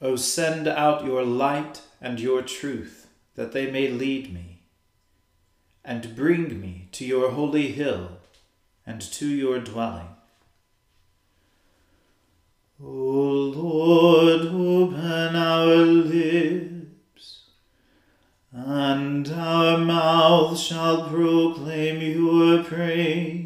O send out your light and your truth, that they may lead me, and bring me to your holy hill and to your dwelling. O Lord, open our lips, and our mouth shall proclaim your praise.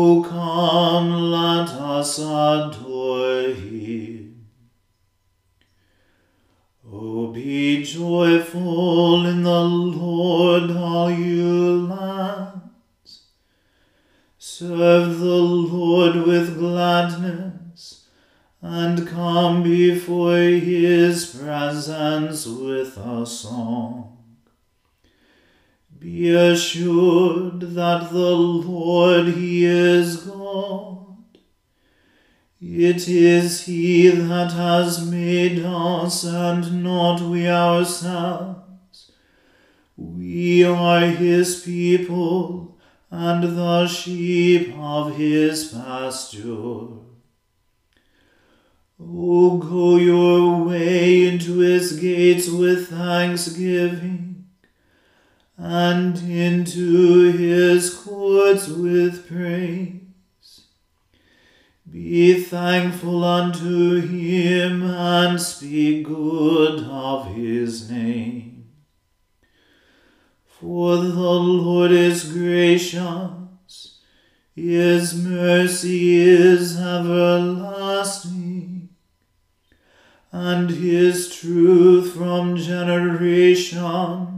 O come, let us adore him. O be joyful in the Lord, all you lands. Serve the Lord with gladness, and come before his presence with a song. Be assured that the Lord He is God. It is He that has made us and not we ourselves. We are His people and the sheep of His pasture. O go your way into His gates with thanksgiving and into his courts with praise. Be thankful unto him and speak good of his name. For the Lord is gracious, his mercy is everlasting, and his truth from generation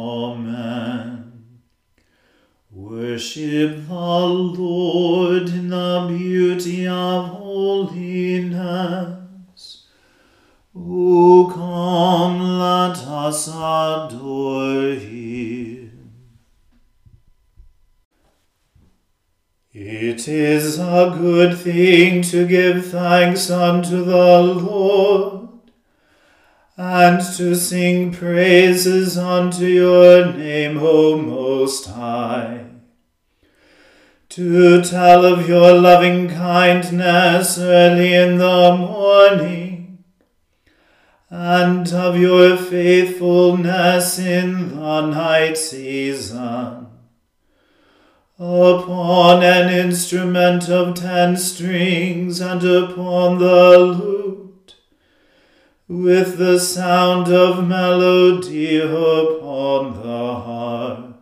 Amen. Worship the Lord in the beauty of holiness. O come, let us adore him. It is a good thing to give thanks unto the Lord and to sing praises unto your name, O Most High. To tell of your loving kindness early in the morning, and of your faithfulness in the night season. Upon an instrument of ten strings and upon the lute with the sound of melody upon the harp.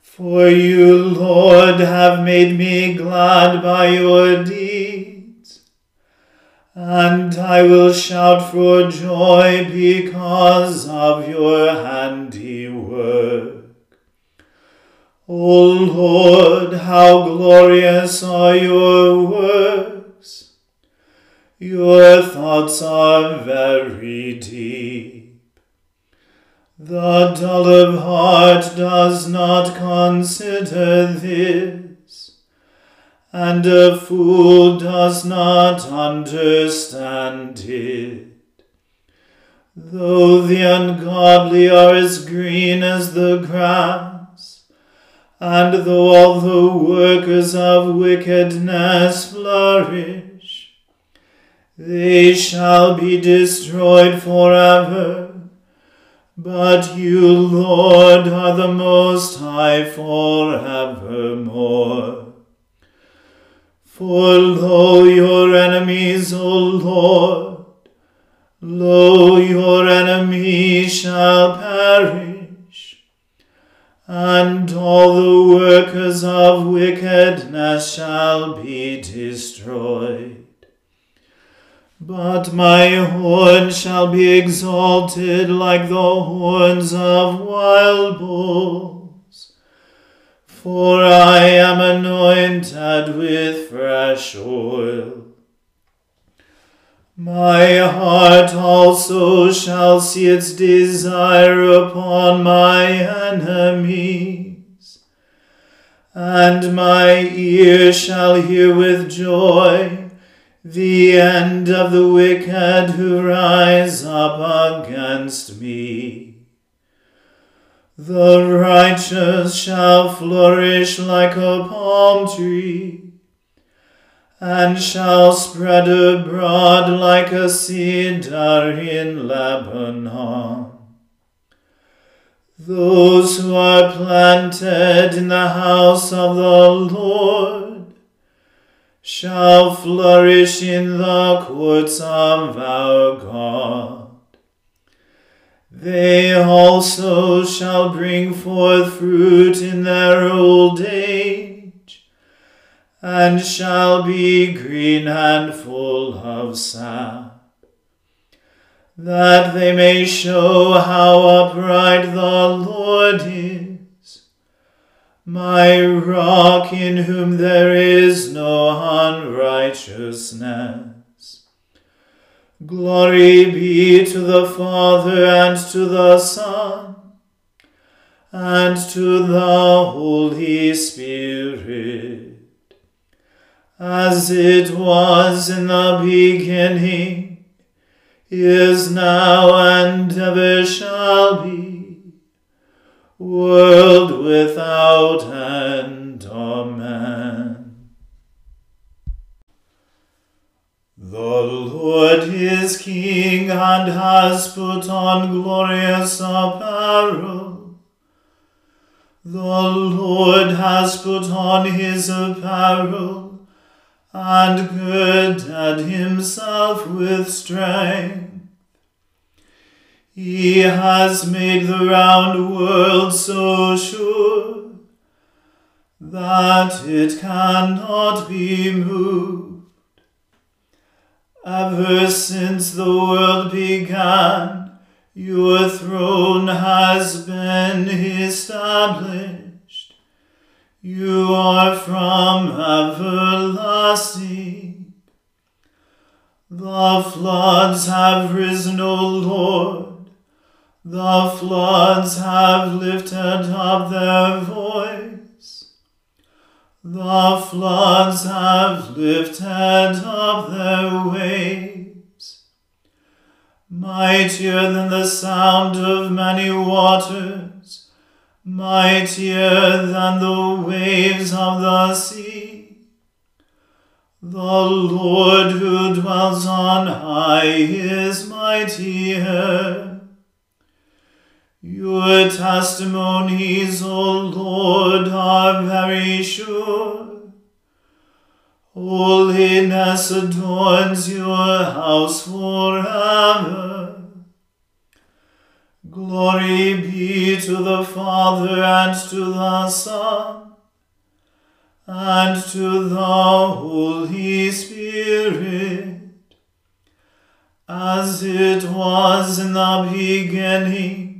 For you, Lord, have made me glad by your deeds, and I will shout for joy because of your handiwork. O Lord, how glorious are your works! Your thoughts are very deep. The dull of heart does not consider this, and a fool does not understand it. Though the ungodly are as green as the grass, and though all the workers of wickedness flourish, they shall be destroyed forever. But you, Lord, are the Most High forevermore. For lo, your enemies, O Lord, lo, your enemies shall perish, and all the workers of wickedness shall be destroyed. But my horn shall be exalted like the horns of wild bulls. For I am anointed with fresh oil. My heart also shall see its desire upon my enemies, and my ear shall hear with joy the end of the wicked who rise up against me. The righteous shall flourish like a palm tree, and shall spread abroad like a cedar in Lebanon. Those who are planted in the house of the Lord shall flourish in the courts of our God. They also shall bring forth fruit in their old age, and shall be green and full of sap, that they may show how upright the Lord is, my rock in whom there is no unrighteousness. Glory be to the Father and to the Son and to the Holy Spirit, as it was in the beginning, is now, and ever shall be, world without end. Amen. The Lord is King and has put on glorious apparel. The Lord has put on his apparel and girded himself with strength. He has made the round world so sure that it cannot be moved. Ever since the world began, your throne has been established. You are from everlasting. The floods have risen, O Lord. The floods have lifted up their voice. The floods have lifted up their waves. Mightier than the sound of many waters, mightier than the waves of the sea. The Lord who dwells on high is mightier. Your testimonies, O Lord, are very sure. Holiness adorns your house forever. Glory be to the Father and to the Son and to the Holy Spirit, as it was in the beginning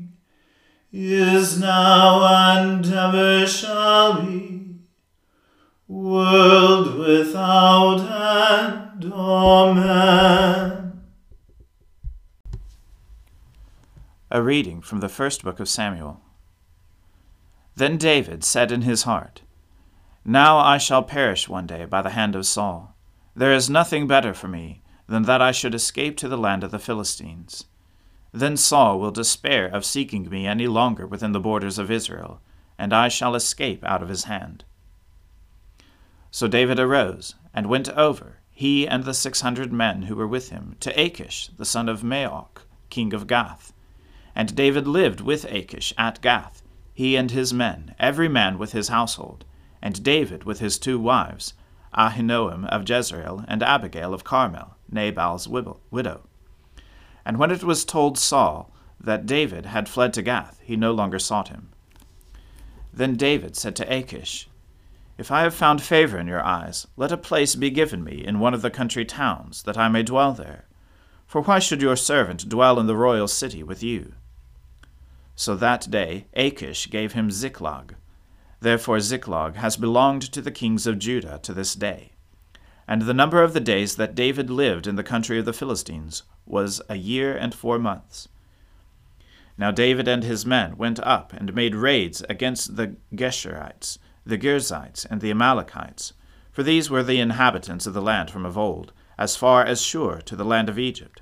is now and ever shall be, world without end. Amen. A reading from the first book of Samuel. Then David said in his heart, Now I shall perish one day by the hand of Saul. There is nothing better for me than that I should escape to the land of the Philistines. Then Saul will despair of seeking me any longer within the borders of Israel, and I shall escape out of his hand. So David arose and went over, he and the six hundred men who were with him, to Achish the son of Maoch, king of Gath. And David lived with Achish at Gath, he and his men, every man with his household, and David with his two wives, Ahinoam of Jezreel and Abigail of Carmel, Nabal's widow. And when it was told Saul that David had fled to Gath, he no longer sought him. Then David said to Achish, If I have found favor in your eyes, let a place be given me in one of the country towns, that I may dwell there. For why should your servant dwell in the royal city with you? So that day Achish gave him Ziklag. Therefore Ziklag has belonged to the kings of Judah to this day. And the number of the days that David lived in the country of the Philistines was a year and four months. Now David and his men went up and made raids against the Geshurites, the Girzites, and the Amalekites, for these were the inhabitants of the land from of old, as far as Shur to the land of Egypt.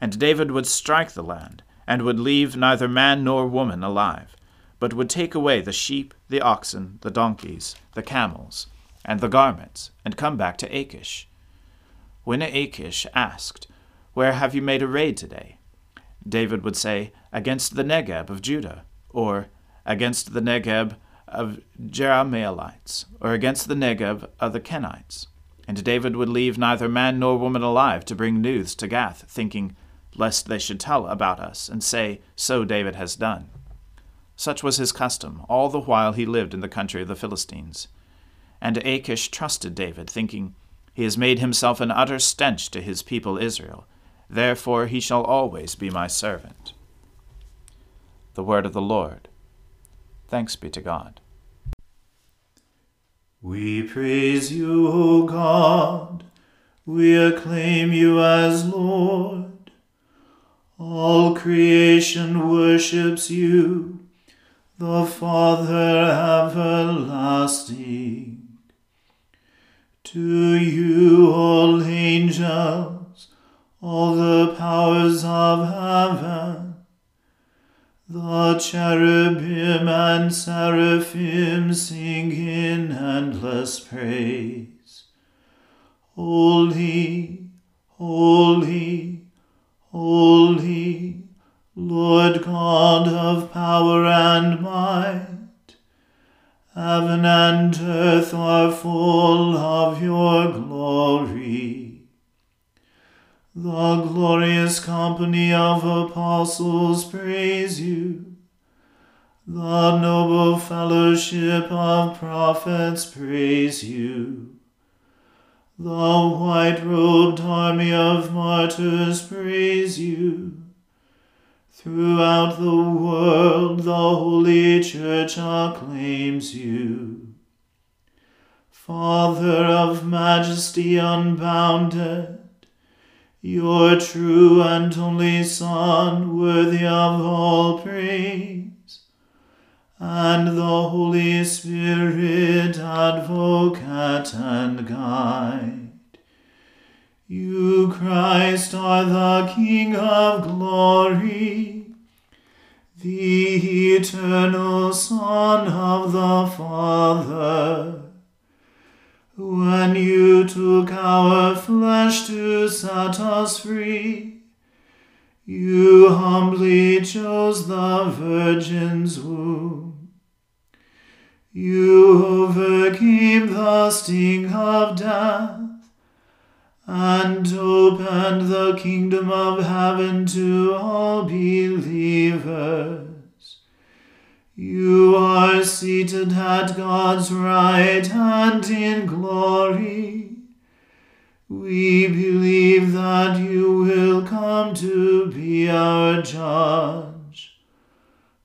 And David would strike the land, and would leave neither man nor woman alive, but would take away the sheep, the oxen, the donkeys, the camels, and the garments, and come back to Achish. When Achish asked, Where have you made a raid today? David would say, Against the Negeb of Judah, or against the Negeb of Jerahmeelites, or against the Negeb of the Kenites. And David would leave neither man nor woman alive to bring news to Gath, thinking, lest they should tell about us, and say, So David has done. Such was his custom, all the while he lived in the country of the Philistines. And Achish trusted David, thinking, He has made himself an utter stench to his people Israel. Therefore he shall always be my servant. The word of the Lord. Thanks be to God. We praise you, O God. We acclaim you as Lord. All creation worships you, the Father everlasting. To you, all angels, all the powers of heaven, the cherubim and seraphim sing in endless praise. Holy, holy, holy, Lord God of power and might. Heaven and earth are full of your glory. The glorious company of apostles praise you. The noble fellowship of prophets praise you. The white robed army of martyrs praise you. Throughout the world, the Holy Church acclaims you. Father of majesty unbounded, your true and only Son, worthy of all praise, and the Holy Spirit, advocate and guide. You, Christ, are the King of glory, the eternal Son of the Father. When you took our flesh to set us free, you humbly chose the Virgin's womb. You overcame the sting of death and opened the kingdom of heaven to all believers. You are seated at God's right hand in glory. We believe that you will come to be our judge.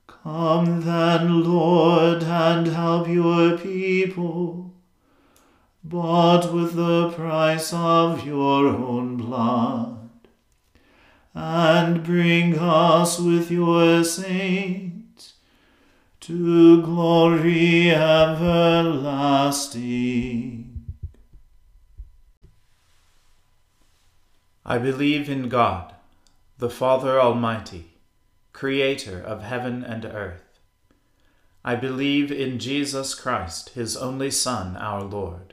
Come then, Lord, and help your people bought with the price of your own blood, and bring us with your saints to glory everlasting. I believe in God, the Father Almighty, creator of heaven and earth. I believe in Jesus Christ, his only Son, our Lord.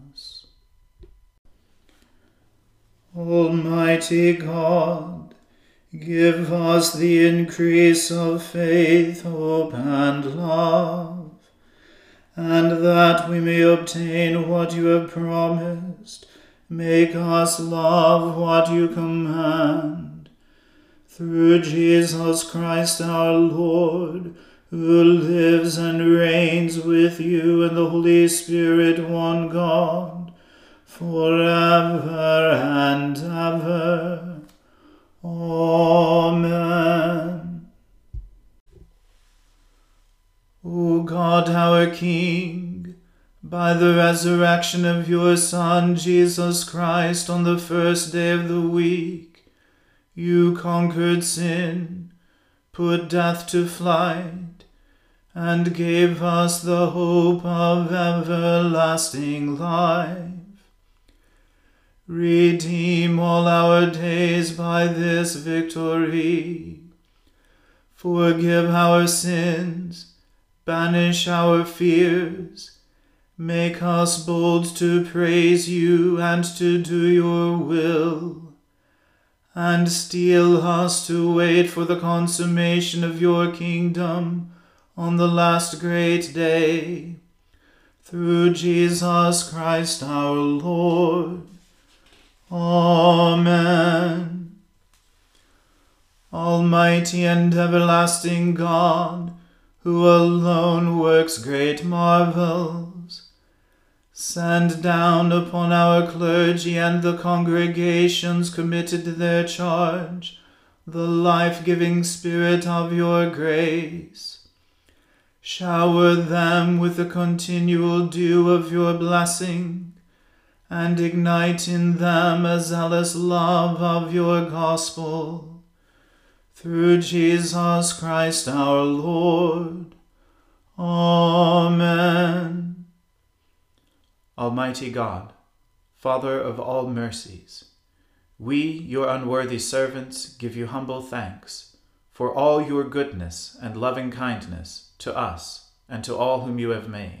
Almighty God, give us the increase of faith, hope, and love and that we may obtain what you have promised, make us love what you command. Through Jesus Christ our Lord, who lives and reigns with you in the Holy Spirit, one God, for ever and ever. Amen. O God, our King, by the resurrection of your Son, Jesus Christ, on the first day of the week, you conquered sin, put death to flight, and gave us the hope of everlasting life. Redeem all our days by this victory. Forgive our sins banish our fears, make us bold to praise you and to do your will, and steel us to wait for the consummation of your kingdom on the last great day. Through Jesus Christ our Lord. Amen. Almighty and everlasting God, who alone works great marvels, Send down upon our clergy and the congregations committed to their charge the life giving Spirit of your grace. Shower them with the continual dew of your blessing, and ignite in them a zealous love of your gospel. Through Jesus Christ our Lord. Amen. Almighty God, Father of all mercies, we, your unworthy servants, give you humble thanks for all your goodness and loving kindness to us and to all whom you have made.